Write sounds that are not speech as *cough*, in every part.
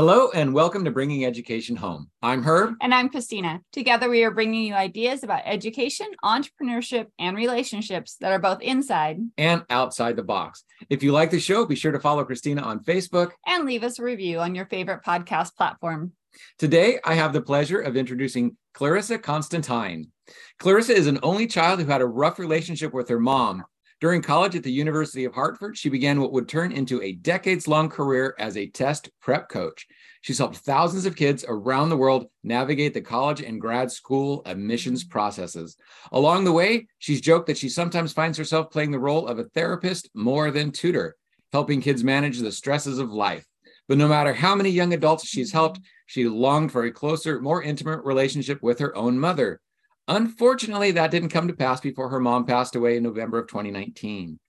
Hello and welcome to Bringing Education Home. I'm Herb. And I'm Christina. Together, we are bringing you ideas about education, entrepreneurship, and relationships that are both inside and outside the box. If you like the show, be sure to follow Christina on Facebook and leave us a review on your favorite podcast platform. Today, I have the pleasure of introducing Clarissa Constantine. Clarissa is an only child who had a rough relationship with her mom during college at the University of Hartford, she began what would turn into a decades long career as a test prep coach. She's helped thousands of kids around the world navigate the college and grad school admissions processes. Along the way, she's joked that she sometimes finds herself playing the role of a therapist more than tutor, helping kids manage the stresses of life. But no matter how many young adults she's helped, she longed for a closer, more intimate relationship with her own mother. Unfortunately, that didn't come to pass before her mom passed away in November of 2019.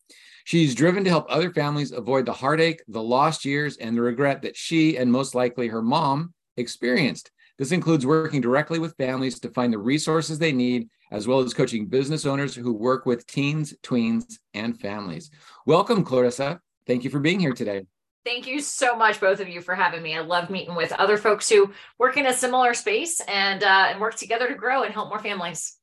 She's driven to help other families avoid the heartache, the lost years, and the regret that she and most likely her mom experienced. This includes working directly with families to find the resources they need, as well as coaching business owners who work with teens, tweens, and families. Welcome, Clarissa. Thank you for being here today. Thank you so much, both of you, for having me. I love meeting with other folks who work in a similar space and uh, and work together to grow and help more families.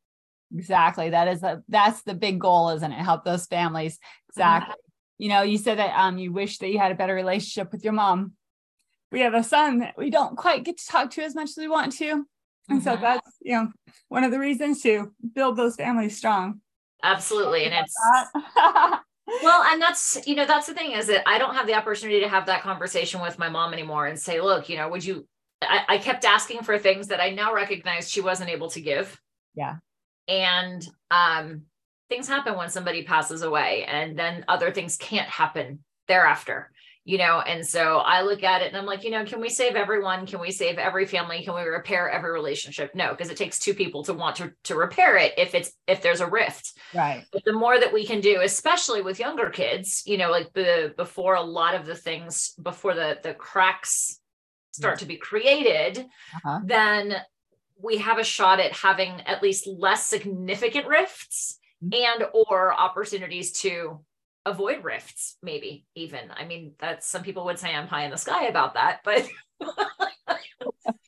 Exactly. That is a that's the big goal, isn't it? Help those families. Exactly. Mm-hmm. You know, you said that um you wish that you had a better relationship with your mom. We have a son that we don't quite get to talk to as much as we want to. And mm-hmm. so that's you know one of the reasons to build those families strong. Absolutely. And it's *laughs* well and that's you know that's the thing is that i don't have the opportunity to have that conversation with my mom anymore and say look you know would you I, I, kept asking for things that i now recognize she wasn't able to give. Yeah. And um things happen when somebody passes away and then other things can't happen thereafter you know and so i look at it and i'm like you know can we save everyone can we save every family can we repair every relationship no because it takes two people to want to to repair it if it's if there's a rift right but the more that we can do especially with younger kids you know like the before a lot of the things before the the cracks start yes. to be created uh-huh. then we have a shot at having at least less significant rifts mm-hmm. and or opportunities to avoid rifts maybe even. I mean that's some people would say i'm high in the sky about that but *laughs*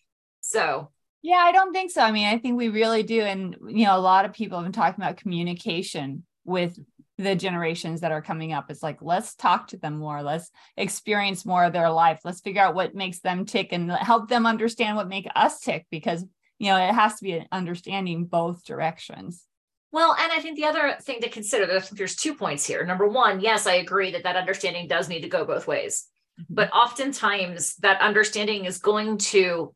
so. Yeah i don't think so. I mean i think we really do. And you know a lot of people have been talking about communication with the generations that are coming up. It's like let's talk to them more. Let's experience more of their life. Let's figure out what makes them tick and help them understand what make us tick because you know it has to be an understanding both directions well, and I think the other thing to consider, there's, two points here. Number one, yes, I agree that that understanding does need to go both ways. Mm-hmm. But oftentimes that understanding is going to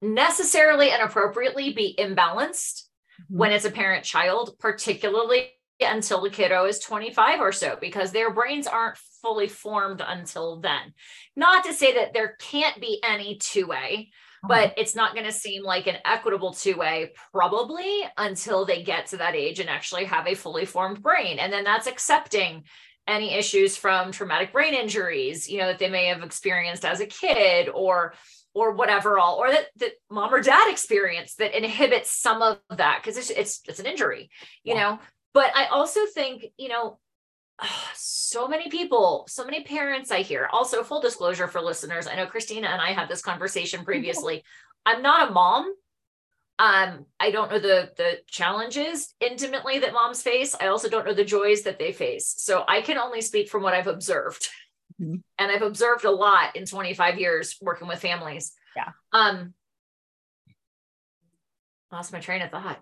necessarily and appropriately be imbalanced mm-hmm. when it's a parent child, particularly until the kiddo is 25 or so, because their brains aren't fully formed until then. Not to say that there can't be any two way, but it's not going to seem like an equitable two way probably until they get to that age and actually have a fully formed brain. And then that's accepting any issues from traumatic brain injuries, you know, that they may have experienced as a kid or or whatever all or that that mom or dad experience that inhibits some of that because it's it's it's an injury, you yeah. know. But I also think, you know, so many people, so many parents I hear. Also, full disclosure for listeners, I know Christina and I had this conversation *laughs* previously. I'm not a mom. Um, I don't know the the challenges intimately that moms face. I also don't know the joys that they face. So I can only speak from what I've observed. Mm-hmm. And I've observed a lot in 25 years working with families. Yeah. Um lost my train of thought.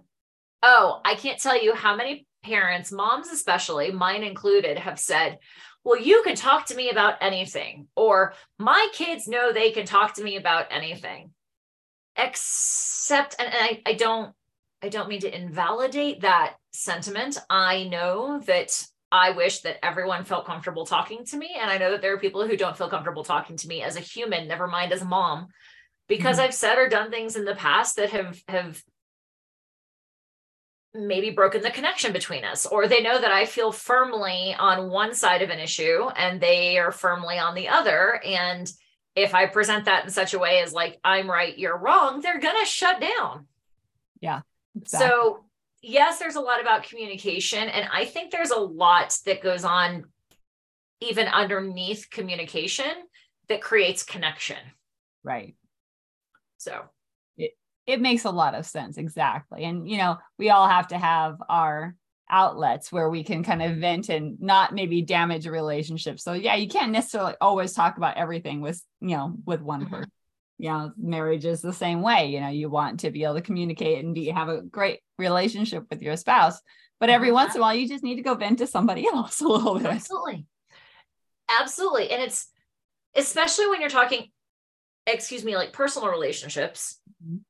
Oh, I can't tell you how many parents, moms especially, mine included, have said, well, you can talk to me about anything, or my kids know they can talk to me about anything. Except, and, I, I don't, I don't mean to invalidate that sentiment. I know that I wish that everyone felt comfortable talking to me. And I know that there are people who don't feel comfortable talking to me as a human, never mind as a mom, because mm-hmm. I've said or done things in the past that have have maybe broken the connection between us or they know that i feel firmly on one side of an issue and they are firmly on the other and if i present that in such a way as like i'm right you're wrong they're going to shut down yeah exactly. so yes there's a lot about communication and i think there's a lot that goes on even underneath communication that creates connection Right. So it makes a lot of sense exactly. And you know, we all have to have our outlets where we can kind of vent and not maybe damage a relationship. So yeah, you can't necessarily always talk about everything with, you know, with one mm-hmm. person. You know, marriage is the same way. You know, you want to be able to communicate and be have a great relationship with your spouse. But every mm-hmm. once in a while, you just need to go vent to somebody *laughs* else a little bit. Absolutely. Absolutely. And it's especially when you're talking, excuse me, like personal relationships, mm-hmm.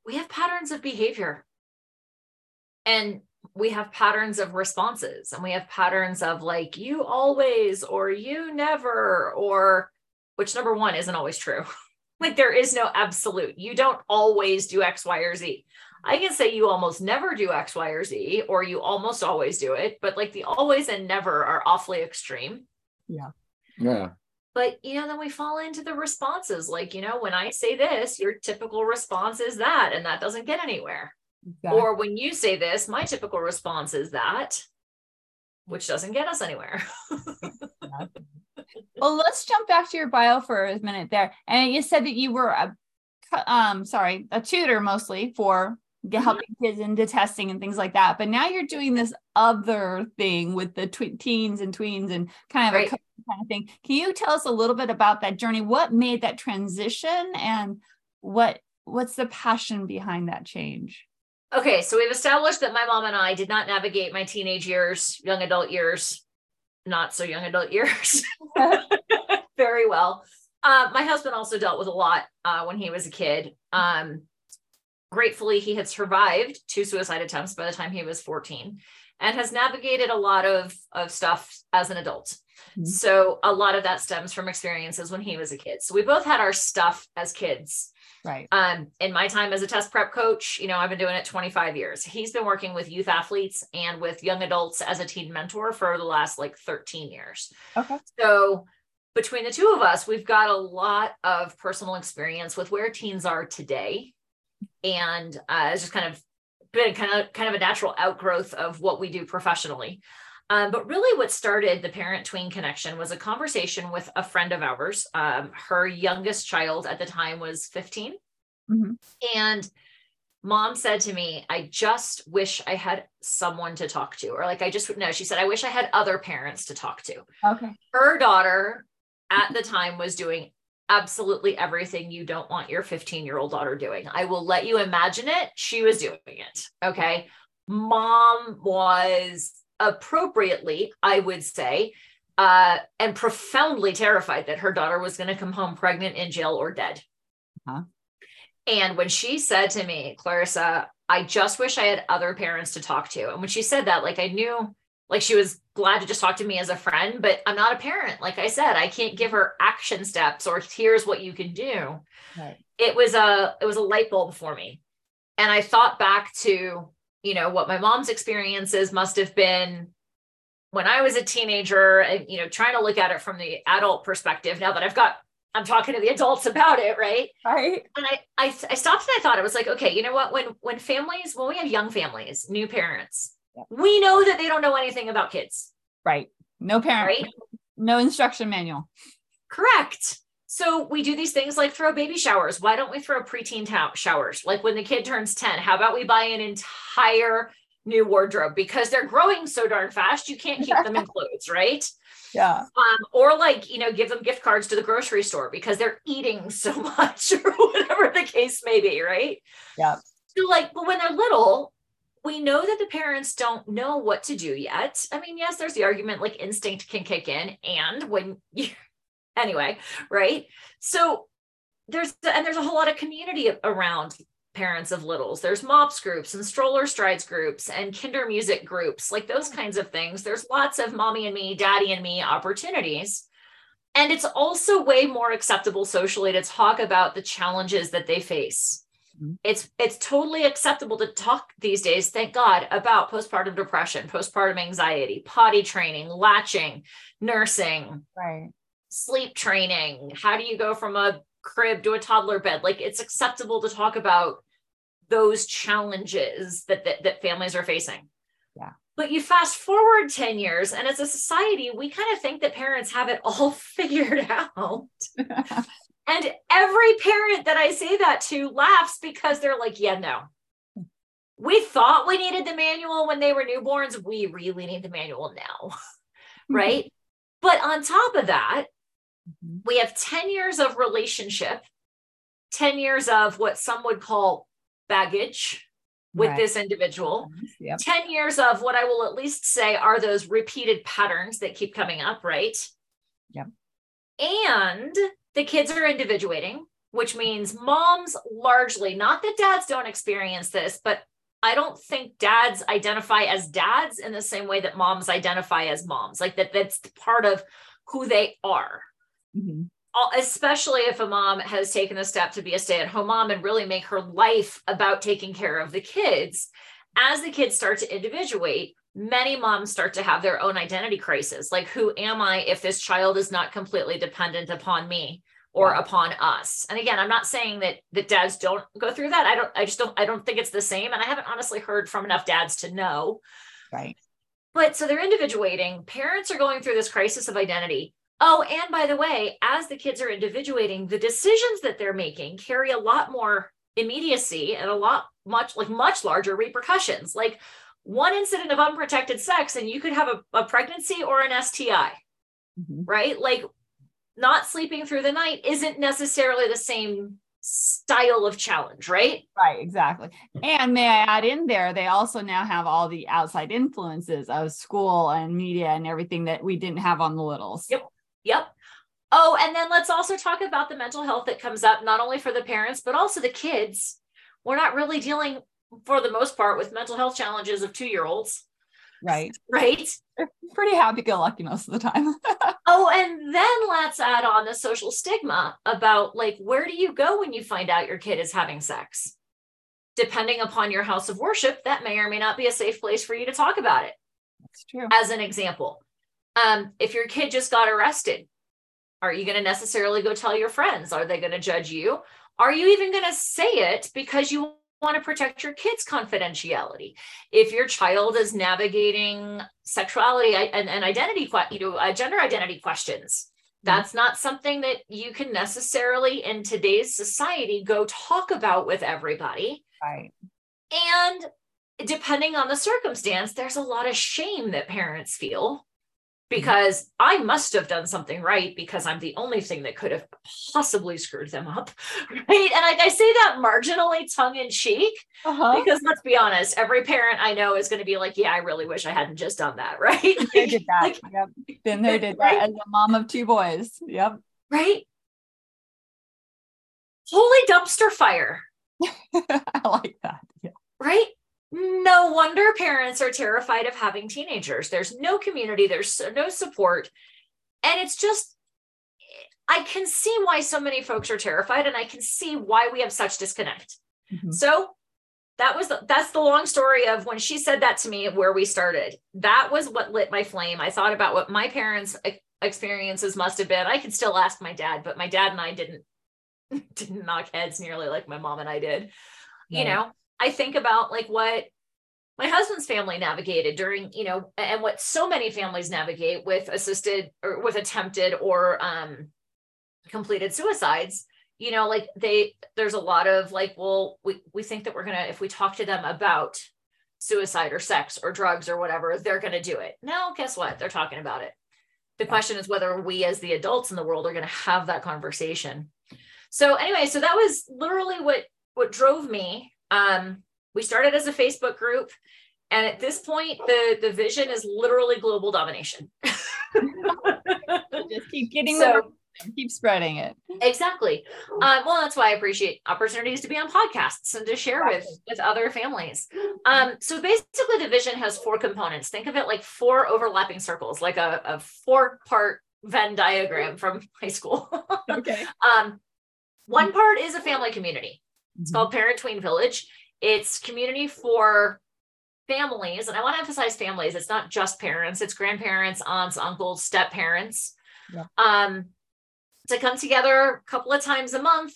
We have patterns of behavior. And we have patterns of responses and we have patterns of like you always or you never or which number one isn't always true. *laughs* Like there is no absolute. You don't always do x y or z. I can say you almost never do x y or z or you almost always do it but like the always and never are awfully extreme. Yeah. Yeah but you know then we fall into the responses like you know when i say this your typical response is that and that doesn't get anywhere Exactly. Or when you say this, my typical response is that, which doesn't get us anywhere. *laughs* well, let's jump back to your bio for a minute there. And you said that you were a, um, sorry, a tutor mostly for. Helping kids into testing and things like that. But now you're doing this other thing with the tw- teens and tweens and kind of right. a kind of thing. Can you tell us a little bit about that journey? What made that transition and what what's the passion behind that change? Okay, so we've established that my mom and I did not navigate my teenage years, young adult years, not so young adult years *laughs* *laughs* very well. Uh, my husband also dealt with a lot uh, when he was a kid. Um, gratefully, he had survived two suicide attempts by the time he was 14 and has navigated a lot of, of stuff as an adult. Mm-hmm. So, a lot of that stems from experiences when he was a kid. So, we both had our stuff as kids. Right. Um, in my time as a test prep coach, you know, I've been doing it 25 years. He's been working with youth athletes and with young adults as a teen mentor for the last like 13 years. Okay. So between the two of us, we've got a lot of personal experience with where teens are today. And uh, it's just kind of been kind of kind of a natural outgrowth of what we do professionally. Um, but really, what started the parent tween connection was a conversation with a friend of ours. Um, her youngest child at the time was 15. Mm-hmm. And mom said to me, I just wish I had someone to talk to. Or like, I just, would no, she said, I wish I had other parents to talk to. Okay. Her daughter at the time was doing absolutely everything you don't want your 15 year old daughter doing. I will let you imagine it. She was doing it. Okay. Mom was appropriately, I would say, uh, and profoundly terrified that her daughter was going to come home pregnant, in jail, or dead. Uh-huh. And when she said to me, Clarissa, I just wish I had other parents to talk to. And when she said that, like I knew, like she was glad to just talk to me as a friend, but I'm not a parent. Like I said, I can't give her action steps or here's what you can do. Right. It was a it was a light bulb for me. And I thought back to you know what my mom's experiences must have been when I was a teenager and you know trying to look at it from the adult perspective now that I've got I'm talking to the adults about it right right and I, I I stopped and I thought it was like okay you know what when when families when we have young families new parents yeah. we know that they don't know anything about kids right no parent right? no instruction manual correct so we do these things like throw baby showers. Why don't we throw preteen ta- showers? Like when the kid turns 10, how about we buy an entire new wardrobe because they're growing so darn fast, you can't keep them in *laughs* clothes, right? Yeah. Um, or like, you know, give them gift cards to the grocery store because they're eating *laughs* so much or whatever the case may be, right? Yeah. So like, but when they're little, we know that the parents don't know what to do yet. I mean, yes, there's the argument like instinct can kick in. And when you *laughs* anyway, right? So there's and there's a whole lot of community around parents of littles. There's MOPS groups and stroller strides groups and Kindermusik groups, like those mm. kinds of things. There's lots of mommy and me, daddy and me opportunities. And it's also way more acceptable socially to talk about the challenges that they face. Mm-hmm. It's it's totally acceptable to talk these days, thank God, about postpartum depression, postpartum anxiety, potty training, latching, nursing. Right. sleep training. How do you go from a crib to a toddler bed? Like it's acceptable to talk about those challenges that that, that families are facing. Yeah. But you fast forward 10 years and as a society we kind of think that parents have it all *laughs* figured out *laughs* And every parent that I say that to laughs because they're like, yeah, no. We thought we needed the manual when they were newborns. We really need the manual now. right. But on top of that, mm-hmm. we have 10 years of relationship, 10 years of what some would call baggage with right. this individual, yep. 10 years of what I will at least say are those repeated patterns that keep coming up, right? Yep. And the kids are individuating, which means moms largely, not that dads don't experience this, but I don't think dads identify as dads in the same way that moms identify as moms. Like that, that's part of who they are. Mm-hmm. Especially if a mom has taken the step to be a stay at home mom and really make her life about taking care of the kids. As the kids start to individuate, many moms start to have their own identity crisis. Like who am i if this child is not completely dependent upon me or yeah. upon us? And again i'm not saying that that dads don't go through that. I don't i just don't i don't think it's the same. And i haven't honestly heard from enough dads to know. Right. But so they're individuating. Parents are going through this crisis of identity. Oh and by the way as the kids are individuating the decisions that they're making carry a lot more immediacy and a lot much like much larger repercussions. Like one incident of unprotected sex and you could have a, a pregnancy or an STI, mm-hmm. right? Like not sleeping through the night isn't necessarily the same style of challenge, right? Right, exactly. And may I add in there, they also now have all the outside influences of school and media and everything that we didn't have on the littles. Yep. Yep. Oh, and then let's also talk about the mental health that comes up, not only for the parents, but also the kids. We're not really dealing for the most part with mental health challenges of two year olds. Right. *laughs* Right. They're pretty happy go lucky most of the time. *laughs* oh, and then let's add on the social stigma about like, where do you go when you find out your kid is having sex? Depending upon your house of worship, that may or may not be a safe place for you to talk about it. That's true. As an example, um, if your kid just got arrested, are you going to necessarily go tell your friends? Are they going to judge you? Are you even going to say it because you want to protect your kids' confidentiality. If your child is navigating sexuality and, and identity, you know, uh, gender identity questions, mm-hmm. that's not something that you can necessarily in today's society go talk about with everybody. Right. And depending on the circumstance, there's a lot of shame that parents feel because I must have done something right because I'm the only thing that could have possibly screwed them up. *laughs* Right. And I, I say that marginally tongue in cheek uh-huh. because let's be honest, every parent I know is going to be like, yeah, I really wish I hadn't just done that. *laughs* Right. They did that. Like, yep. *laughs* Been there, did right? that as a mom of two boys. Yep. Right. Holy dumpster fire. I like that. Yeah. Right no wonder parents are terrified of having teenagers. There's no community, there's no support. And it's just, I can see why so many folks are terrified, and I can see why we have such disconnect. Mm-hmm. So that was the, that's the long story of when she said that to me where we started that was what lit my flame i thought about what my parents experiences must have been i could still ask my dad but my dad and i didn't *laughs* didn't knock heads nearly like my mom and i did you know I think about like what my husband's family navigated during, you know, and what so many families navigate with assisted or with attempted or um, completed suicides. You know, like they, there's a lot of like, well, we, we think that we're going to, if we talk to them about suicide or sex or drugs or whatever, they're going to do it. No, guess what? They're talking about it. The question is whether we as the adults in the world are going to have that conversation. So anyway, so that was literally what what drove me um, we started as a Facebook group, and at this point, the the vision is literally global domination. Just keep getting so, keep spreading it. Exactly. Um, well, that's why I appreciate opportunities to be on podcasts and to share with with other families. Um, so basically, the vision has four components. Think of it like four overlapping circles, like a, a four part Venn diagram from high school. *laughs* okay. um, one part is a family community. It's mm-hmm. called Parent Tween Village. It's community for families, and I want to emphasize families. It's not just parents; it's grandparents, aunts, uncles, step parents. Yeah. Um, to come together a couple of times a month,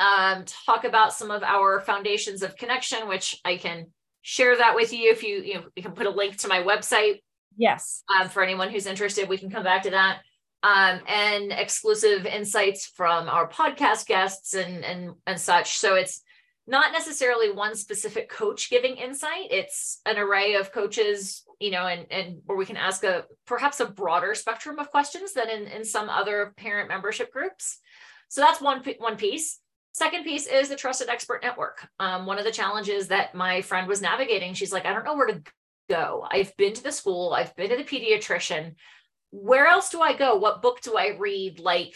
um, talk about some of our foundations of connection, which I can share that with you if you you, know, you can put a link to my website. Yes. Um, for anyone who's interested, we can come back to that. Um, and exclusive insights from our podcast guests and and and such. So it's not necessarily one specific coach giving insight. It's an array of coaches, you know, and and where we can ask a perhaps a broader spectrum of questions than in in some other parent membership groups. So that's one one piece. Second piece is the trusted expert network. Um, one of the challenges that my friend was navigating, she's like, I don't know where to go. I've been to the school, I've been to the pediatrician. Where else do I go? What book do I read? Like,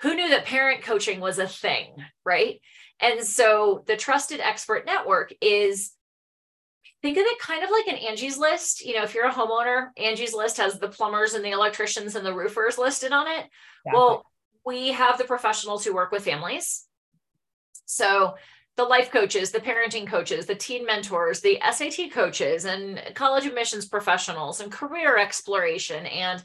who knew that parent coaching was a thing, right? And so the trusted expert network is think of it kind of like an Angie's list. You know, if you're a homeowner, Angie's list has the plumbers and the electricians and the roofers listed on it. Exactly. Well, we have the professionals who work with families. So the life coaches, the parenting coaches, the teen mentors, the SAT coaches, and college admissions professionals, and career exploration, and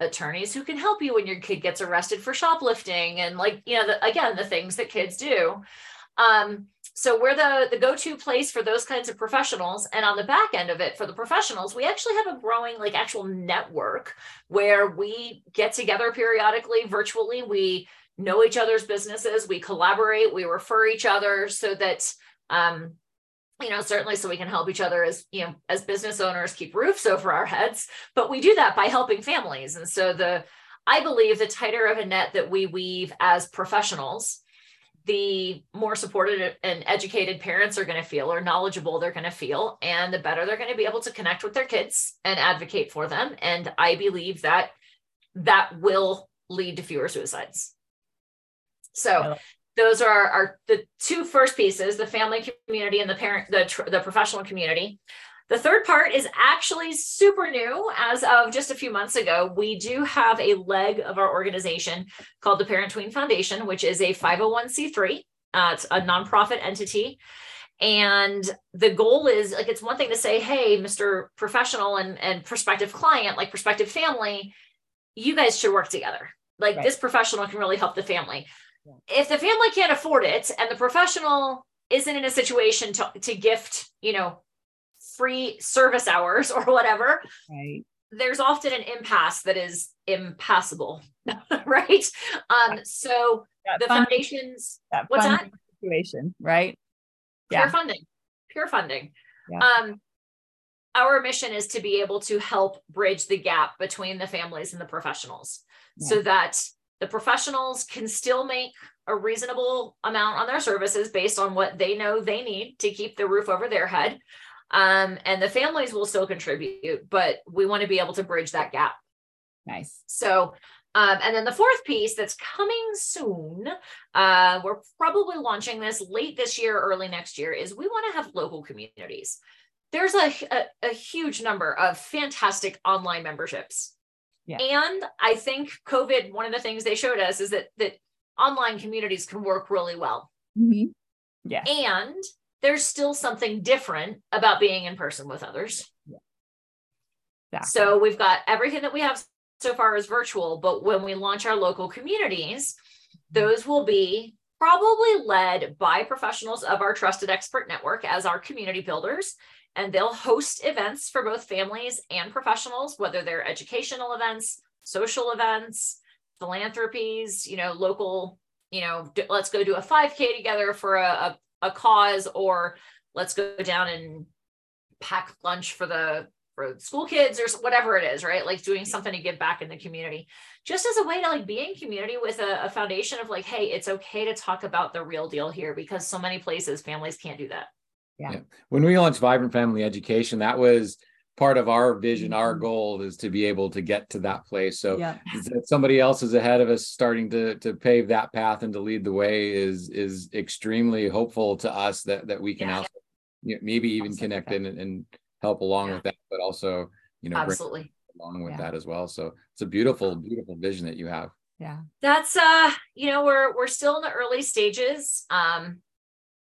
attorneys who can help you when your kid gets arrested for shoplifting, and like, you know, the, again, the things that kids do. Um, so we're the, the go-to place for those kinds of professionals. And on the back end of it, for the professionals, we actually have a growing like actual network where we get together periodically virtually. We know each other's businesses, we collaborate, we refer each other so that um, you know certainly so we can help each other as you know as business owners keep roofs over our heads. But we do that by helping families. And so the i believe the tighter of a net that we weave as professionals the more supported and educated parents are going to feel or knowledgeable they're going to feel and the better they're going to be able to connect with their kids and advocate for them. And i believe that that will lead to fewer suicides. So those are our the two first pieces the family community and the parent the, the professional community the third part is actually super new as of just a few months ago. We do have a leg of our organization called the Parent Tween Foundation, which is a 501c3. Uh, it's a nonprofit entity. And the goal is like, it's one thing to say, hey, Mr. Professional and, and prospective client, like prospective family, you guys should work together. Like right. this professional can really help the family. If the family can't afford it and the professional isn't in a situation to, to gift, you know, free service hours or whatever, right. there's often an impasse that is impassable, *laughs* right? Um, so that the funding, foundations, that what's that situation, right? Pure yeah. funding, pure funding. Yeah. Um, our mission is to be able to help bridge the gap between the families and the professionals yeah. so that the professionals can still make a reasonable amount on their services based on what they know they need to keep the roof over their head um, and the families will still contribute, but we want to be able to bridge that gap. Nice. So, um, and then the fourth piece that's coming soon, uh, we're probably launching this late this year, early next year, is we want to have local communities. There's a, a, a huge number of fantastic online memberships. Yeah. And I think COVID, one of the things they showed us is that that online communities can work really well. Mm-hmm. Yeah. And there's still something different about being in person with others. Yeah. Exactly. So we've got everything that we have so far is virtual, but when we launch our local communities, mm-hmm. those will be probably led by professionals of our trusted expert network as our community builders. And they'll host events for both families and professionals, whether they're educational events, social events, philanthropies, you know, local, you know, let's go do a 5K together for a, a a cause or let's go down and pack lunch for the for school kids or whatever it is right? Like doing something to give back in the community. Just as a way to like be in community with a, a foundation of like hey it's okay to talk about the real deal here because so many places families can't do that yeah. yeah. when we launched vibrant family education that was part of our vision our mm-hmm. goal is to be able to get to that place so yeah. somebody else is ahead of us starting to to pave that path and to lead the way is is extremely hopeful to us that that we can yeah. also you know, maybe even connect in and, and, help along yeah. with that but also you know absolutely along with that as well so it's a beautiful beautiful vision that you have yeah that's uh you know we're we're still in the early stages um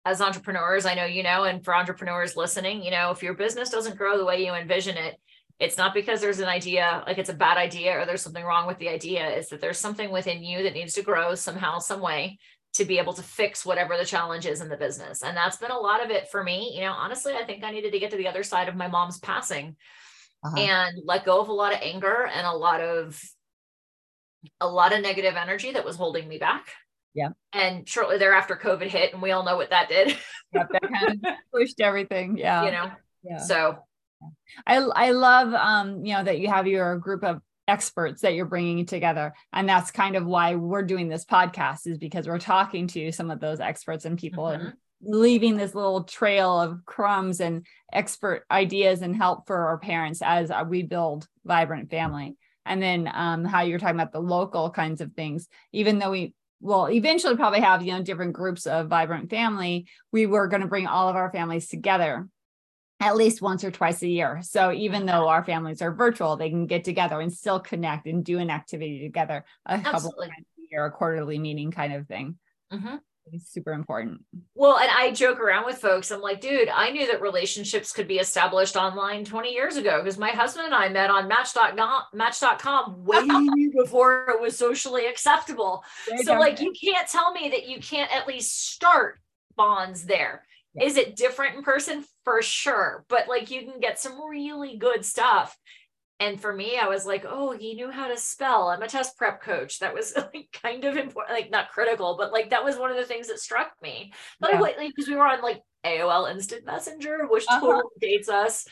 as entrepreneurs, I know you know, and for entrepreneurs listening, you know, if your business doesn't grow the way you envision it, it's not because there's an idea, like it's a bad idea or there's something wrong with the idea. It's that there's something within you that needs to grow somehow, some way to be able to fix whatever the challenge is in the business. And that's been a lot of it for me. You know, honestly, I think I needed to get to the other side of my mom's passing uh-huh. and let go of a lot of anger and a lot of a lot of negative energy that was holding me back. Yeah. And shortly thereafter, COVID hit, and we all know what that did. *laughs* Yep, that kind of *laughs* pushed everything. Yeah. you know, Yeah. so I I love um you know that you have your group of experts that you're bringing together and that's kind of why we're doing this podcast is because we're talking to some of those experts and people Mhm. and leaving this little trail of crumbs and expert ideas and help for our parents as uh, we build vibrant family and then um, how you're talking about the local kinds of things even though we will eventually probably have you know different groups of vibrant family we were going to bring all of our families together at least once or twice a year. So even though our families are virtual, they can get together and still connect and do an activity together a couple of Absolutely. times a year, a quarterly meeting kind of thing. mhm. It's super important. well, and I joke around with folks. I'm like, dude, I knew that relationships could be established online 20 years ago because my husband and I met on Match.com, Match.com *laughs* way before it was socially acceptable. so like you can't tell me that you can't at least start bonds there. Yeah. Is it different in person for sure but like you can get some really good stuff and for me i was like oh he knew how to spell i'm a test prep coach that was *laughs* like kind of important like not critical but like that was one of the things that struck me but Yeah. I wait like because we were on like AOL Instant Messenger, which Uh-huh. totally dates us.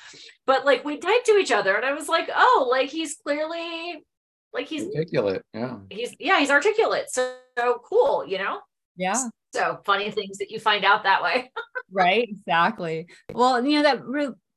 But like we typed to each other, and I was like, oh, like he's clearly like he's Articulate. Yeah. he's yeah he's articulate so, so cool you know yeah, so funny things that you find out that way *laughs* right. Exactly. Well, you know, that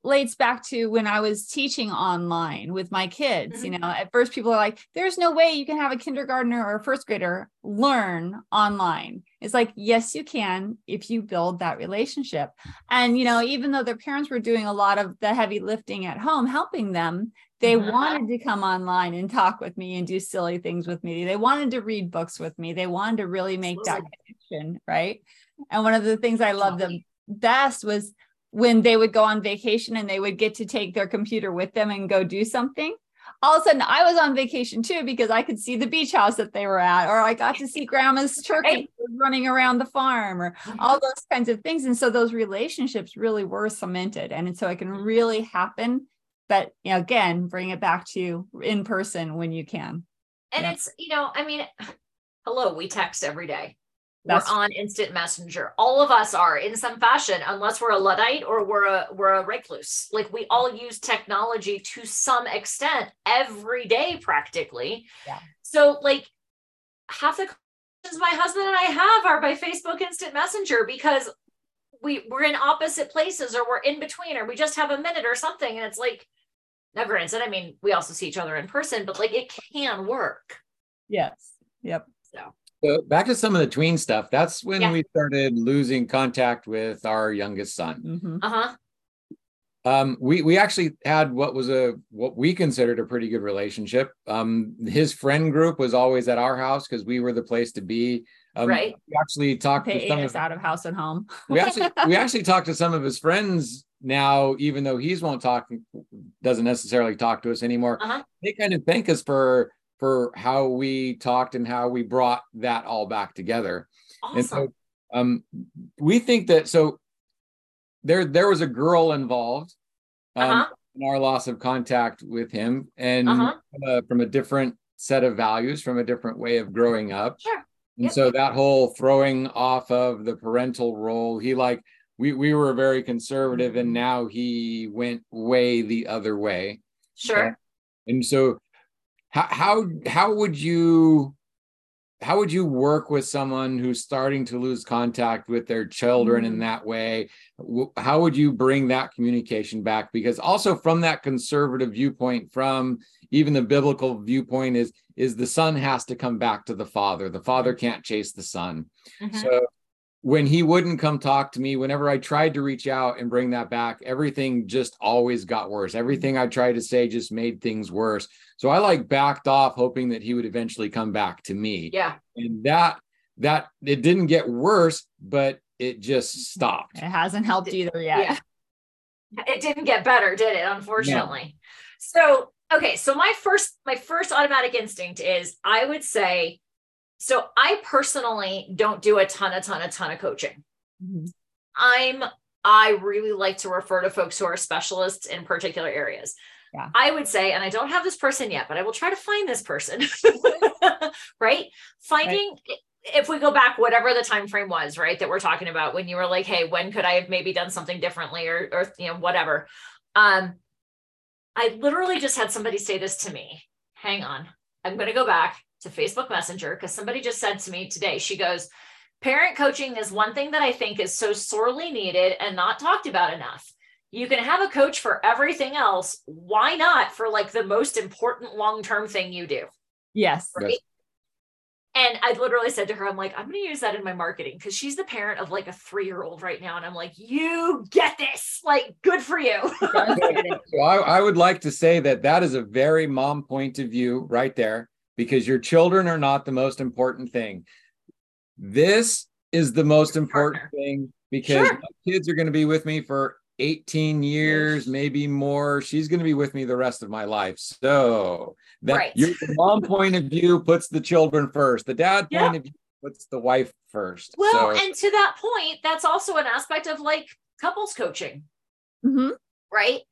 relates back to when I was teaching online with my kids. You know, at first people are like, there's no way you can have a kindergartner or a first grader learn online. It's like, yes, you can if you build that relationship. And, you know, even though their parents were doing a lot of the heavy lifting at home, helping them, they Mhm. wanted to come online and talk with me and do silly things with me. They wanted to read books with me. They wanted to really make that connection, right? And one of the things I loved the best was when they would go on vacation and they would get to take their computer with them and go do something. All of a sudden, I was on vacation too because I could see the beach house that they were at, or I got to see grandma's *laughs* turkey running around the farm, or mm-hmm. all those kinds of things. And so those relationships really were cemented. And so it can mm-hmm. really happen. But you know, again, bring it back to you in person when you can. and Yeah. it's you know i mean *sighs* hello we text every day That's- we're on instant messenger all of us are in some fashion unless we're a luddite or we're a we're a recluse like we all use technology to some extent every day practically Yeah. so like half the questions my husband and i have are by facebook instant messenger because we we're in opposite places or we're in between or we just have a minute or something and it's like now granted i mean we also see each other in person but like it can work Yes. Yep. so So back to some of the tween stuff. That's when Yeah. we started losing contact with our youngest son. Mhm. uh-huh Um, we we actually had what was a what we considered a pretty good relationship. Um, his friend group was always at our house because we were the place to be. Um, Right. We actually talked to some us of out of house and home. we *laughs* actually we actually talked to some of his friends now, even though he's won't talk, doesn't necessarily talk to us anymore. Uh-huh. They kind of thank us for for how we talked and how we brought that all back together. And so um, we think that so there there was a girl involved um, Uh-huh. in our loss of contact with him, and Uh-huh. from, a, from a different set of values, from a different way of growing up. Sure. And Yep. so that whole throwing off of the parental role, he like we we were very conservative, and now he went way the other way. sure And so how how how would you how would you work with someone who's starting to lose contact with their children in Mm. that way? How would you bring that communication back? Because also from that conservative viewpoint, from even the biblical viewpoint, is is the son has to come back to the father. The father can't chase the son. Mhm. So when he wouldn't come talk to me, whenever I tried to reach out and bring that back, everything just always got worse. Everything I tried to say just made things worse. So I like backed off, hoping that he would eventually come back to me. yeah And that that it didn't get worse, but it just mm-hmm. stopped. It hasn't helped either yet. yeah it didn't get better did it unfortunately so okay so my first my first automatic instinct is i would say so i personally don't do a ton a ton a ton of coaching Mhm. i'm i really like to refer to folks who are specialists in particular areas Yeah. I would say, and I don't have this person yet, but I will try to find this person. *laughs* right? Finding if we go back whatever the time frame was, right, that we're talking about when you were like, hey, when could I have maybe done something differently or or you know, whatever. Um I literally just had somebody say this to me. Hang on. I'm going to go back to Facebook Messenger because somebody just said to me today, she goes, Parent coaching is one thing that I think is so sorely needed and not talked about enough. You can have a coach for everything else. Why not for like the most important long term thing you do? Yes. Right. Yes. And I literally said to her, I'm like, I'm going to use that in my marketing because she's the parent of like a three year old right now. And I'm like, you get this. Like, good for you. So I, I would like to say that that is a very mom point of view right there because your children are not the most important thing. This is the most important thing because Sure. my kids are going to be with me for 18 years, maybe more. She's going to be with me the rest of my life. So that Right. your the mom point of view puts the children first. The dad Yeah. point of view puts the wife first. well, so, and to that point, that's also an aspect of like couples coaching. Mhm. right?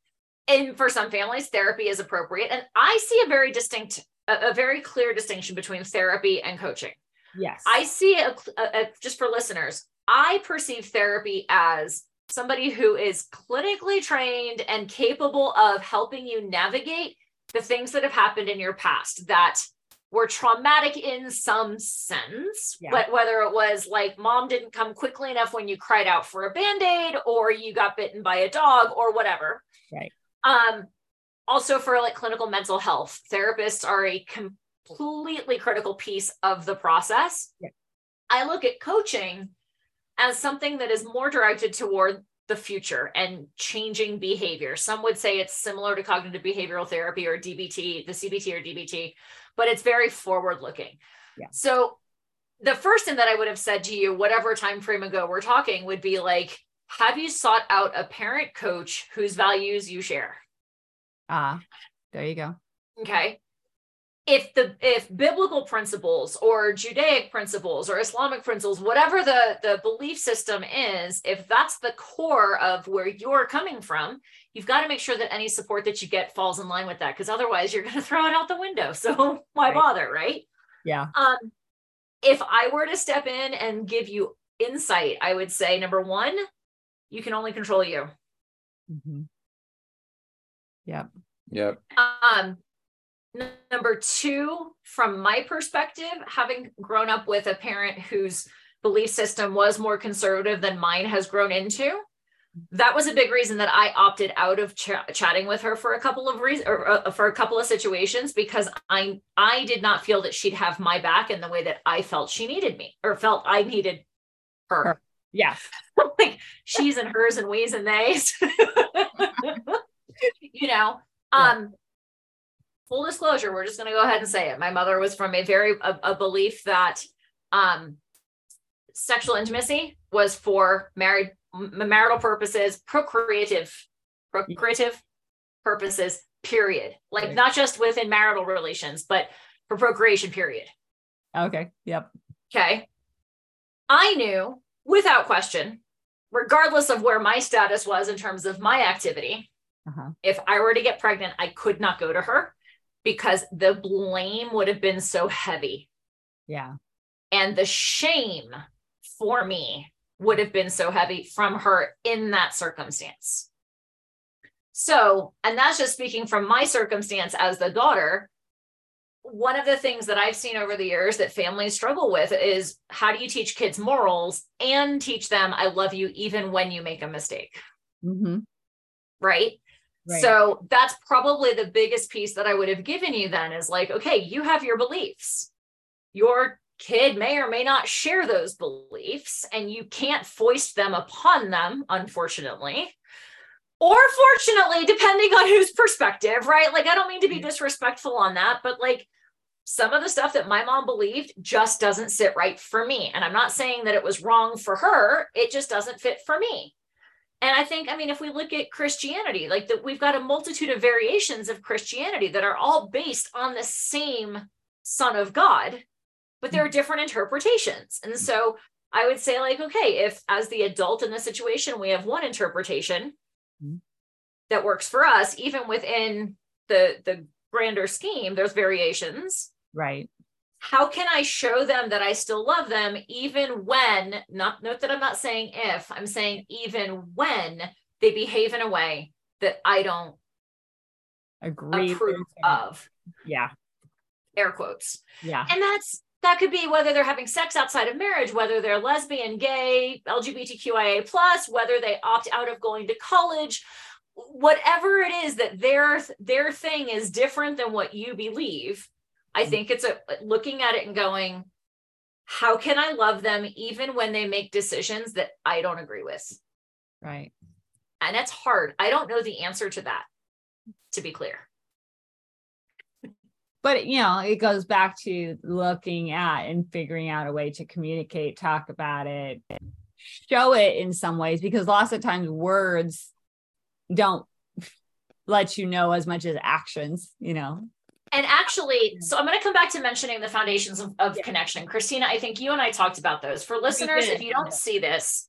And for some families, therapy is appropriate. And I see a very distinct, a, a very clear distinction between therapy and coaching. Yes. I see a, a, just for listeners, I perceive therapy as somebody who is clinically trained and capable of helping you navigate the things that have happened in your past that were traumatic in some sense, Yeah. but whether it was like mom didn't come quickly enough when you cried out for a band-aid or you got bitten by a dog or whatever. Right. Um also for like clinical mental health, therapists are a completely critical piece of the process. Yeah. I look at coaching as something that is more directed toward the future and changing behavior. Some would say it's similar to cognitive behavioral therapy or DBT, the CBT or DBT, but it's very forward looking. Yeah. So the first thing that I would have said to you, whatever time frame ago we're talking, would be like, have you sought out a parent coach whose values you share? Ah, there you go. okay if the if biblical principles or judaic principles or islamic principles whatever the the belief system is if that's the core of where you're coming from you've got to make sure that any support that you get falls in line with that because otherwise you're going *laughs* to throw it out the window so *laughs* why Right. bother right Yeah. um if i were to step in and give you insight i would say number one you can only control you Mm-hmm. yep. Um, n- number two, from my perspective, having grown up with a parent whose belief system was more conservative than mine has grown into, that was a big reason that I opted out of ch- chatting with her for a couple of reasons or uh, for a couple of situations because I I did not feel that she'd have my back in the way that I felt she needed me or felt I needed her. Her. Yes. *laughs* like she's and hers and we's and they's. *laughs* you know, Yeah. um, full disclosure, we're just going to go ahead and say it. My mother was from a very a, a belief that um, sexual intimacy was for married marital purposes, procreative, procreative purposes. Period. Like Right. not just within marital relations, but for procreation. Period. Okay. Yep. Okay. I knew without question, regardless of where my status was in terms of my activity, Uh-huh. if I were to get pregnant, I could not go to her because the blame would have been so heavy Yeah. and the shame for me would have been so heavy from her in that circumstance. So, and that's just speaking from my circumstance as the daughter. One of the things that I've seen over the years that families struggle with is how do you teach kids morals and teach them, I love you even when you make a mistake, hmm right? Right. So that's probably the biggest piece that I would have given you then is like, okay, you have your beliefs. Your kid may or may not share those beliefs, and you can't foist them upon them, unfortunately. Or fortunately, depending on whose perspective, right? Like, I don't mean to be disrespectful on that, but like some of the stuff that my mom believed just doesn't sit right for me. And I'm not saying that it was wrong for her, it just doesn't fit for me. And I think, I mean, if we look at Christianity, like that, we've got a multitude of variations of Christianity that are all based on the same Son of God, but there are different interpretations. And so I would say, like, okay, if as the adult in the situation, we have one interpretation Mhm. that works for us, even within the the grander scheme there's variations right how can i show them that i still love them even when not note that i'm not saying if i'm saying even when they behave in a way that i don't agree approve of. Yeah. Air quotes. Yeah. And that's that could be whether they're having sex outside of marriage whether they're lesbian gay lgbtqia plus whether they opt out of going to college whatever it is that their their thing is different than what you believe i think it's a looking at it and going how can i love them even when they make decisions that i don't agree with? Right. And that's hard. I don't know the answer to that to be clear. But you know it goes back to looking at and figuring out a way to communicate talk about it show it in some ways because lots of times words don't let you know as much as actions you know And actually, so I'm going to come back to mentioning the foundations of, of connection. Christina, I think you and I talked about those. For listeners, if you don't see this,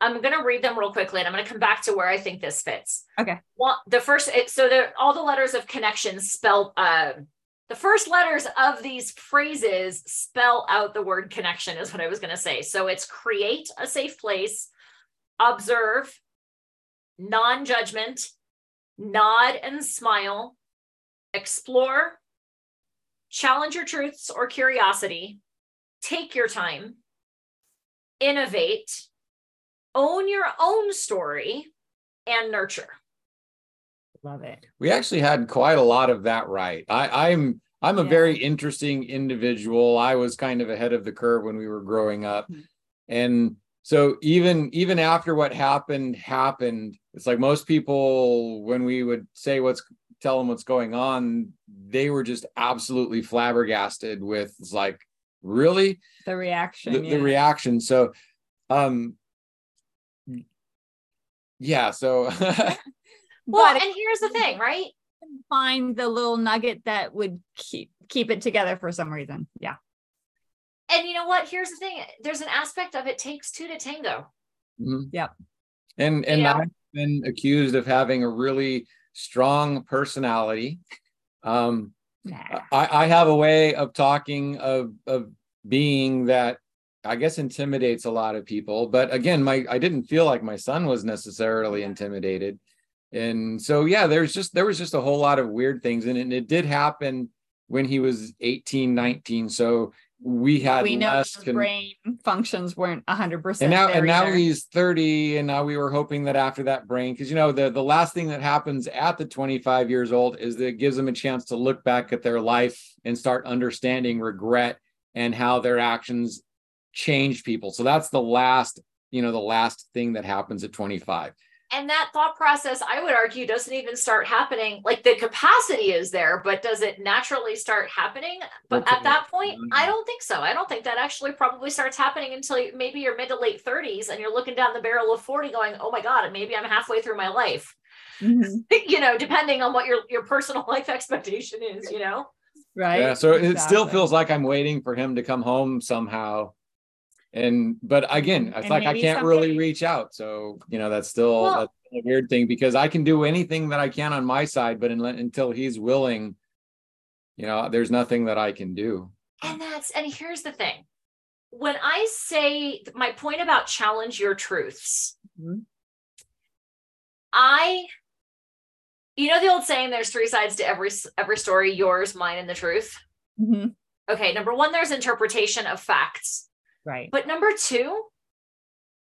I'm going to read them real quickly and I'm going to come back to where I think this fits. Okay. Well, the first, it, so the, all the letters of connection spell, uh, the first letters of these phrases spell out the word connection, is what I was going to say. So it's create a safe place, observe, non judgment, nod and smile, explore, challenge your truths or curiosity, take your time, innovate, own your own story, and nurture. love it We actually had quite a lot of that right. I, I'm I'm a Yeah. very interesting individual. I was kind of ahead of the curve when we were growing up. Mhm. And so even even after what happened happened, it's like most people when we would say what's tell them what's going on, they were just absolutely flabbergasted with like really the reaction the, yeah. the reaction. So um yeah, so *laughs* Well, but and here's the thing, right? find the little nugget that would keep keep it together for some reason yeah And you know what? Here's the thing there's an aspect of it takes two to tango. Mhm. Yep. And and know? I've been accused of having a really strong personality. Um, Nah. I, I have a way of talking of of being that I guess intimidates a lot of people. But again, my I didn't feel like my son was necessarily intimidated. And so yeah, there's just there was just a whole lot of weird things. And it, it did happen when he was 18, 19. So we had we know less con- brain functions weren't 100% and now and now either. he's 30 and now we were hoping that after that brain because you know the the last thing that happens at the 25 years old is that it gives them a chance to look back at their life and start understanding regret and how their actions change people so that's the last you know the last thing that happens at 25 And that thought process, I would argue, doesn't even start happening. Like the capacity is there, but does it naturally start happening? But Okay. at that point. I don't think so. I don't think that actually probably starts happening until maybe you- maybe your mid to late 30s and you're looking down the barrel of 40 going, oh my God, maybe I'm halfway through my life. Mhm. *laughs* you know, depending on what your, your personal *laughs* life expectation is, you know? right yeah so it still feels like i'm waiting for him to come home somehow and but again it's And like i can't really reach out so you know that's still Well- that's a weird thing because i can do anything that i can on my side but unle- until he's willing you know there's nothing that i can do And that's, and here's the thing. When I say my point about challenge your truths, Mhm. I, you know, the old saying, there's three sides to every, every story, yours, mine, and the truth. Mhm. Okay. Number one, there's interpretation of facts. Right But number two,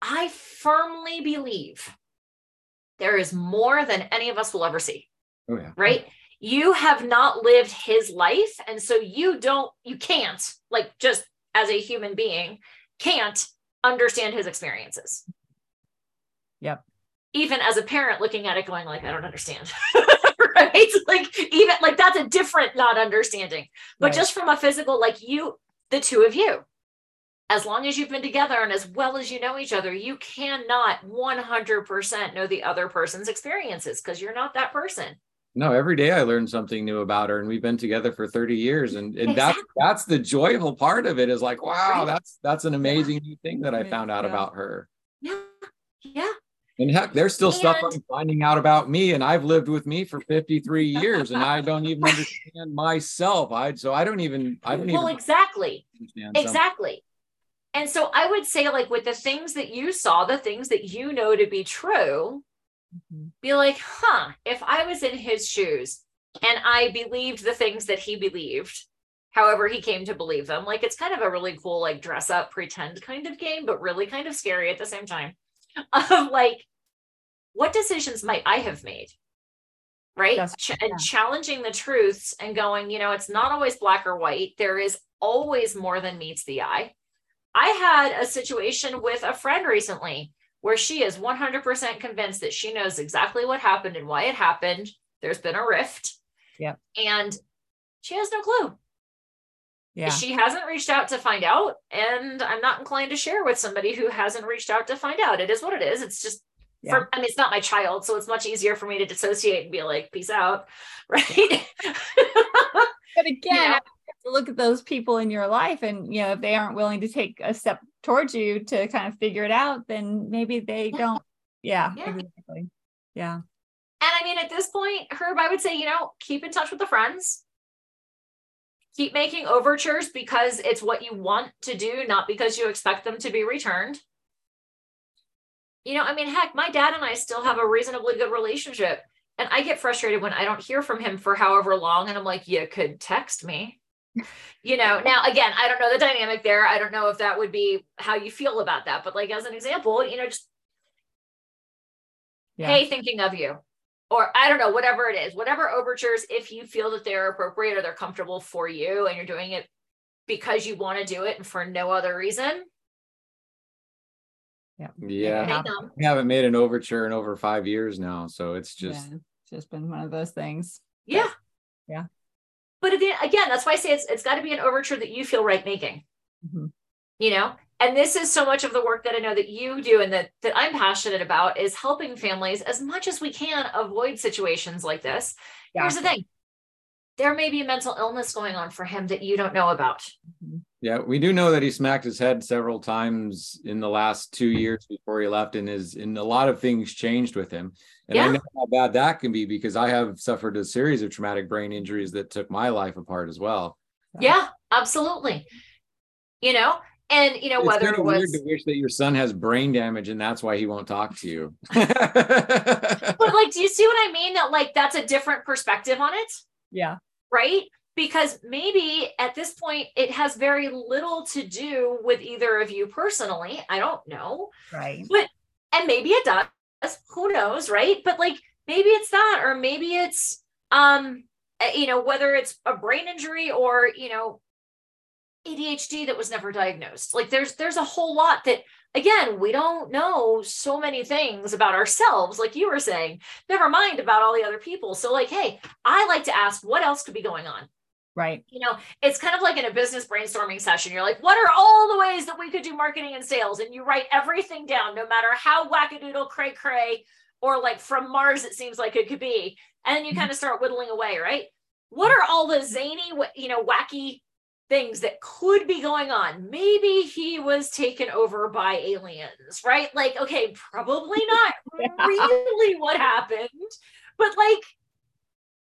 I firmly believe there is more than any of us will ever see oh yeah right? You have not lived his life. And so you don't, you can't, like, just as a human being, can't understand his experiences. Yep. Even as a parent looking at it, going, like, I don't understand. *laughs* right? Like, even like that's a different not understanding. But Right. just from a physical, like you, the two of you, as long as you've been together and as well as you know each other, you cannot 100% know the other person's experiences because you're not that person. no every day i learn something new about her and we've been together for 30 years and, and that's Exactly. that's the joyful part of it is like wow Right. that's that's an amazing new thing that i found out Yeah. about her Yeah. Yeah. And heck, there's still stuff I'm finding out about me, and I've lived with me for 53 *laughs* years, and I don't even understand myself. I so I don't even I don't well, even exactly. Exactly. And so I would say, like, with the things that you saw, the things that you know to be true, Mhm. be like, huh, if I was in his shoes and I believed the things that he believed, however he came to believe them, like, it's kind of a really cool, like, dress up, pretend kind of game, but really kind of scary at the same time. *laughs* Of like, what decisions might I have made? Right. Ch- yeah. and challenging the truths and going, you know, it's not always black or white. There is always more than meets the eye. I had a situation with a friend recently where she is 100% convinced that she knows exactly what happened and why it happened. There's been a rift. Yep. And she has no clue. Yeah. She hasn't reached out to find out. And I'm not inclined to share with somebody who hasn't reached out to find out. It is what it is. It's just, Yeah. for, I mean, it's not my child. So it's much easier for me to dissociate and be like, peace out. *laughs* Right. But again, *laughs* know? I have to look at those people in your life, and you know, if they aren't willing to take a step towards you to kind of figure it out, then maybe they Yeah. don't. Yeah, Yeah. exactly. Yeah. And I mean, at this point, Herb, I would say, you know, keep in touch with the friends. Keep making overtures because it's what you want to do, not because you expect them to be returned. You know, I mean, heck, my dad and I still have a reasonably good relationship. And I get frustrated when I don't hear from him for however long. And I'm like, you could text me. You know, now again, I don't know the dynamic there. I don't know if that would be how you feel about that. But like as an example, you know, just Yeah. hey, thinking of you. Or I don't know, whatever it is, whatever overtures, if you feel that they're appropriate or they're comfortable for you and you're doing it because you want to do it and for no other reason, yeah, yeah we haven't made an overture in over five years now, so it's just yeah. It's just been one of those things. Yeah. Yeah. But again, again, that's why I say it's it's got to be an overture that you feel right making. Mhm. You know, and this is so much of the work that I know that you do and that that I'm passionate about is helping families as much as we can avoid situations like this. Here's the thing. There may be a mental illness going on for him that you don't know about. Mm-hmm. yeah. We do know that he smacked his head several times in the last two years before he left, and is and a lot of things changed with him. And I know how bad that can be because I have suffered a series of traumatic brain injuries that took my life apart as well. Yeah, absolutely. You know, and you know it's whether kind it of weird to wish that your son has brain damage and that's why he won't talk to you. *laughs* but like do you see what I mean that like that's a different perspective on it? Yeah. Right? Because maybe at this point it has very little to do with either of you personally. I don't know. Right. But, and maybe it does. Who knows, right? But like maybe it's that, or maybe it's um, you know, whether it's a brain injury or you know, ADHD that was never diagnosed. Like there's there's a whole lot that again, we don't know so many things about ourselves, like you were saying, never mind about all the other people. So, like, hey, I like to ask what else could be going on? Right. You know, it's kind of like in a business brainstorming session. You're like, what are all the ways that we could do marketing and sales? And you write everything down, no matter how wackadoodle, cray cray, or like from Mars, it seems like it could be. And then you mm-hmm. kind of start whittling away, right? What are all the zany, you know, wacky things that could be going on? Maybe he was taken over by aliens, right? Like, okay, probably *laughs* not Yeah. really what happened, but like,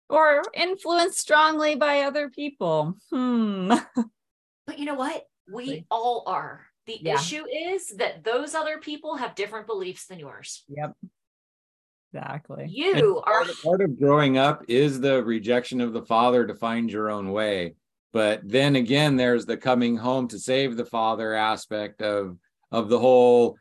Or influenced strongly by other people. Hmm. *laughs* But you know what? We all are. The Yeah. issue is that those other people have different beliefs than yours. Yep. Exactly. You are part of growing up is the rejection of the father to find your own way but then again there's the coming home to save the father aspect of of the whole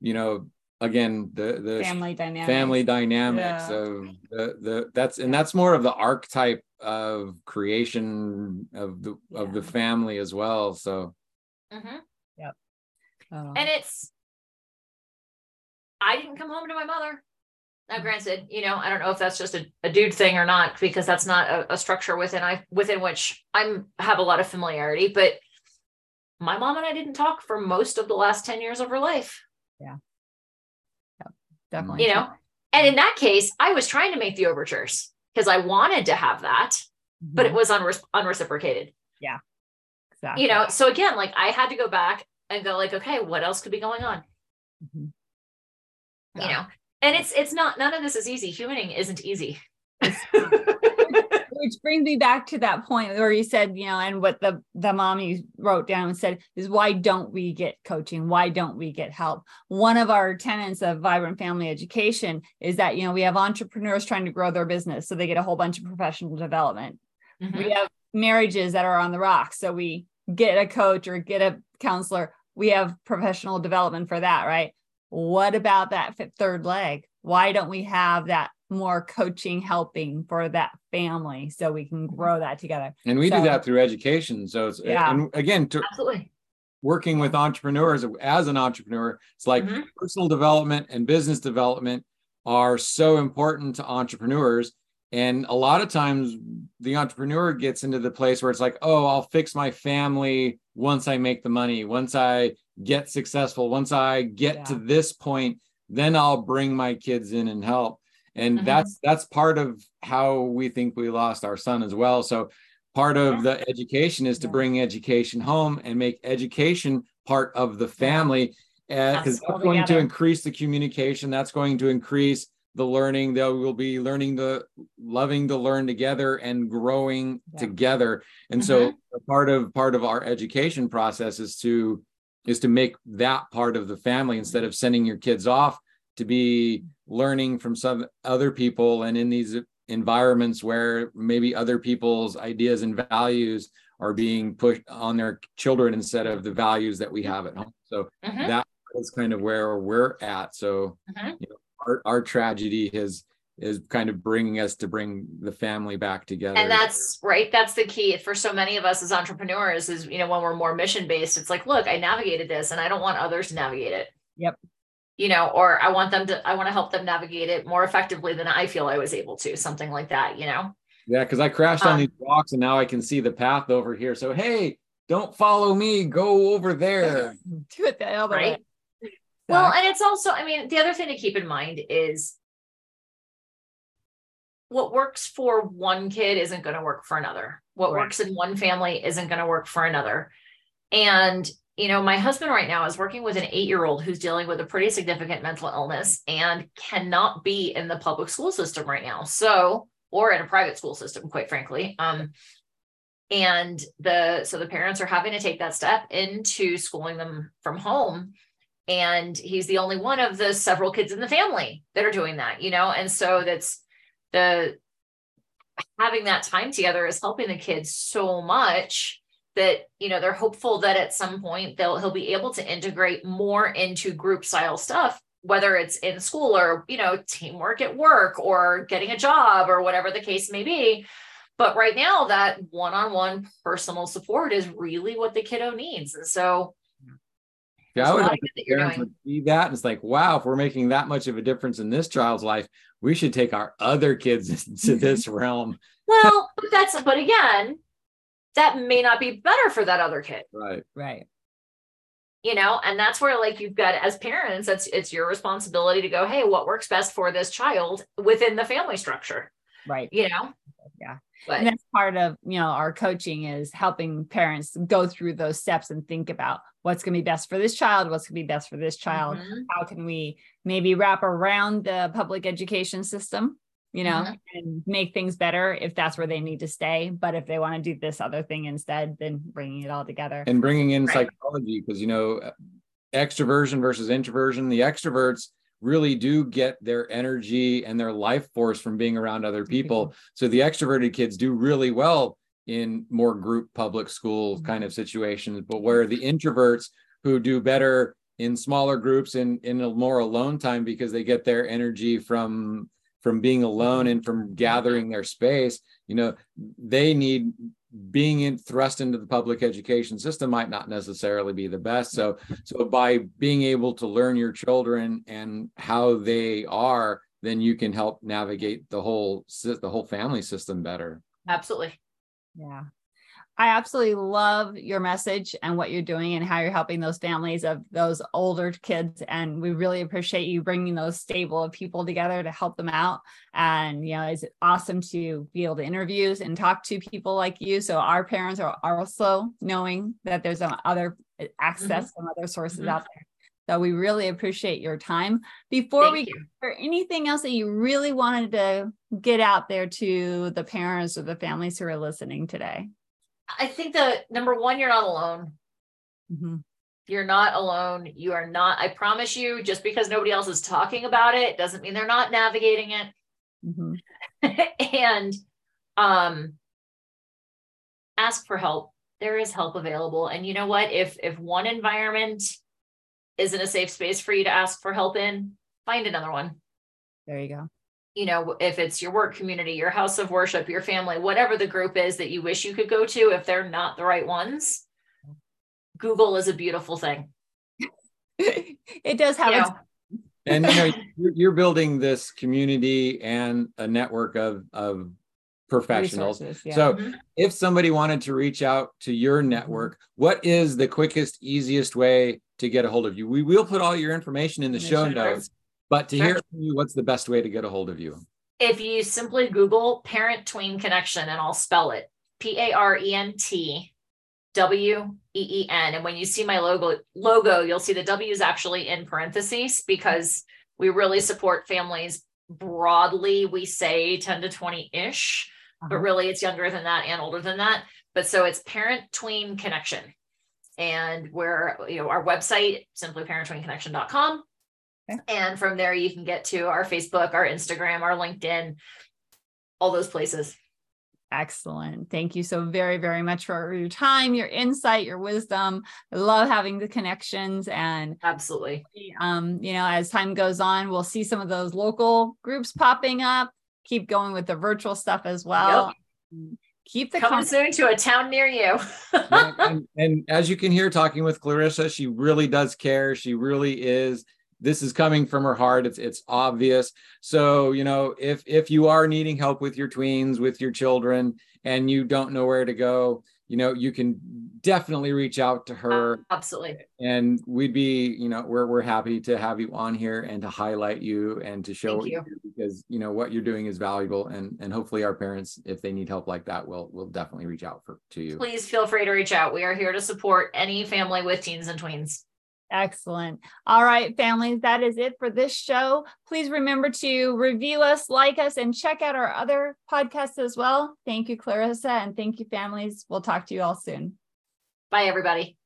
you know again the the Family dynamic. family dynamics Yeah. of the the that's and that's more of the archetype of creation of the of the family as well so Mhm. Oh. and it's I didn't come home to my mother. Now, granted, you know, I don't know if that's just a, a dude thing or not, because that's not a, a structure within I within which I'm have a lot of familiarity. But my mom and I didn't talk for most of the last 10 years of her life. Yeah, yep, definitely. you know and in that case i was trying to make the overtures because i wanted to have that but it was unre- unreciprocated Yeah, exactly. you know so again like i had to go back and go like okay what else could be going on Mhm. you know and it's it's not none of this is easy. Humaning isn't easy. *laughs* Which brings me back to that point where you said you know and what the the mom you wrote down and said is why don't we get coaching? Why don't we get help? One of our tenets of vibrant family education is that you know we have entrepreneurs trying to grow their business so they get a whole bunch of professional development. Mm-hmm. we have marriages that are on the rocks so we get a coach or get a counselor. We have professional development for that right what about that third leg why don't we have that more coaching helping for that family so we can mm-hmm. grow that together and we so, do that through education so it's yeah. and again to absolutely working with entrepreneurs as an entrepreneur it's like mm-hmm. personal development and business development are so important to entrepreneurs and a lot of times the entrepreneur gets into the place where it's like oh i'll fix my family once i make the money once i get successful. Once i get yeah. to this point then i'll bring my kids in and help. And mm-hmm. that's that's part of how we think we lost our son as well. So part of the education is to bring education home and make education part of the family because that's, that's going to increase the communication. That's going to increase the learning. They will be learning the loving to learn together and growing yeah. together. And mm-hmm. so part of part of our education process is to is to make that part of the family instead of sending your kids off to be learning from some other people and in these environments where maybe other people's ideas and values are being pushed on their children instead of the values that we have at home so mm-hmm. that is kind of where we're at so mm-hmm. you know, our, our tragedy has is kind of bringing us to bring the family back together and that's right that's the key for so many of us as entrepreneurs is you know when we're more mission based it's like look i navigated this and i don't want others to navigate it yep you know, or I want them to, I want to help them navigate it more effectively than I feel I was able to, something like that, you know? Yeah, because I crashed um, on these rocks and now I can see the path over here. So, hey, don't follow me, go over there. *laughs* Do it the other right? way. Well, and it's also, I mean, the other thing to keep in mind is what works for one kid isn't going to work for another. What right. works in one family isn't going to work for another. And you know, my husband right now is working with an eight year old who's dealing with a pretty significant mental illness and cannot be in the public school system right now. So, or in a private school system, quite frankly. Um, and the so the parents are having to take that step into schooling them from home and he's the only one of the several kids in the family that are doing that you know and so that's the having that time together is helping the kids so much that you know they're hopeful that at some point they'll he'll be able to integrate more into group style stuff whether it's in school or you know teamwork at work or getting a job or whatever the case may be. But right now that one-on-one personal support is really what the kiddo needs. And so yeah, I would like that parents would see that. And it's like, wow, if we're making that much of a difference in this child's life, we should take our other kids *laughs* into this realm. well, but that's but again, that may not be better for that other kid. Right. Right. You know, and that's where like you've got as parents, that's it's your responsibility to go, hey, what works best for this child within the family structure. Right. You know? Yeah. But, and that's part of you know our coaching is helping parents go through those steps and think about what's going to be best for this child what's going to be best for this child mm-hmm. how can we maybe wrap around the public education system you know, mm-hmm. and make things better if that's where they need to stay. But if they want to do this other thing instead, then bringing it all together and bringing in right. psychology because you know, extroversion versus introversion. The extroverts really do get their energy and their life force from being around other people. So the extroverted kids do really well in more group public school mm-hmm. kind of situations, but where the introverts who do better in smaller groups and in, in a more alone time because they get their energy from from being alone and from gathering their space you know they need being in, thrust into the public education system might not necessarily be the best. So so by being able to learn your children and how they are then you can help navigate the whole the whole family system better. Absolutely. Yeah I absolutely love your message and what you're doing and how you're helping those families of those older kids. And we really appreciate you bringing those stable of people together to help them out. And, you know, it's awesome to be able to interviews and talk to people like you. So our parents are also knowing that there's some other access, mm-hmm. some other sources mm-hmm. out there. So we really appreciate your time. Before Thank we you. or anything else that you really wanted to get out there to the parents or the families who are listening today? I think that number one, you're not alone. Mhm. You're not alone. You are not, I promise you, just because nobody else is talking about it doesn't mean they're not navigating it. Mhm. *laughs* and um ask for help there is help available and you know what if if one environment isn't a safe space for you to ask for help in find another one There you go. You know if it's your work community your house of worship your family whatever the group is that you wish you could go to if they're not the right ones google is a beautiful thing *laughs* it does have you know, and you know *laughs* you're, you're building this community and a network of of professionals. Yeah. so Mhm. if somebody wanted to reach out to your network what is the quickest easiest way to get a hold of you we will put all your information in the In the show show notes but to Sure. hear from you what's the best way to get a hold of you if you simply Google parent tween connection and I'll spell it P A R E N T W E E N. And when you see my logo, logo, you'll see the W is actually in parentheses because we really support families broadly. We say 10 to 20 ish, but Uh-huh. really it's younger than that and older than that. But so it's parent tween connection. And we're, you know, our website, simply parentweenconnection.com. Okay. And from there, you can get to our Facebook, our Instagram, our LinkedIn, all those places. Excellent. Thank you so very, very much for your time, your insight, your wisdom. I love having the connections and Absolutely. um, you know, as time goes on, we'll see some of those local groups popping up. Keep going with the virtual stuff as well. Keep the Coming con- soon to a town near you. *laughs* Yeah, and, and as you can hear talking with Clarissa, she really does care. She really is. This is coming from her heart. It's it's obvious. So you know, if if you are needing help with your tweens, with your children, and you don't know where to go, you know, you can definitely reach out to her. Absolutely. And we'd be, you know, we're we're happy to have you on here and to highlight you and to show what you because you know what you're doing is valuable. And and hopefully our parents, if they need help like that, will will definitely reach out for to you. Please feel free to reach out. We are here to support any family with teens and tweens. Excellent. All right, families, that is it for this show. Please remember to review us, like us, and check out our other podcasts as well. Thank you, Clarissa, and thank you, families. We'll talk to you all soon. Bye, everybody.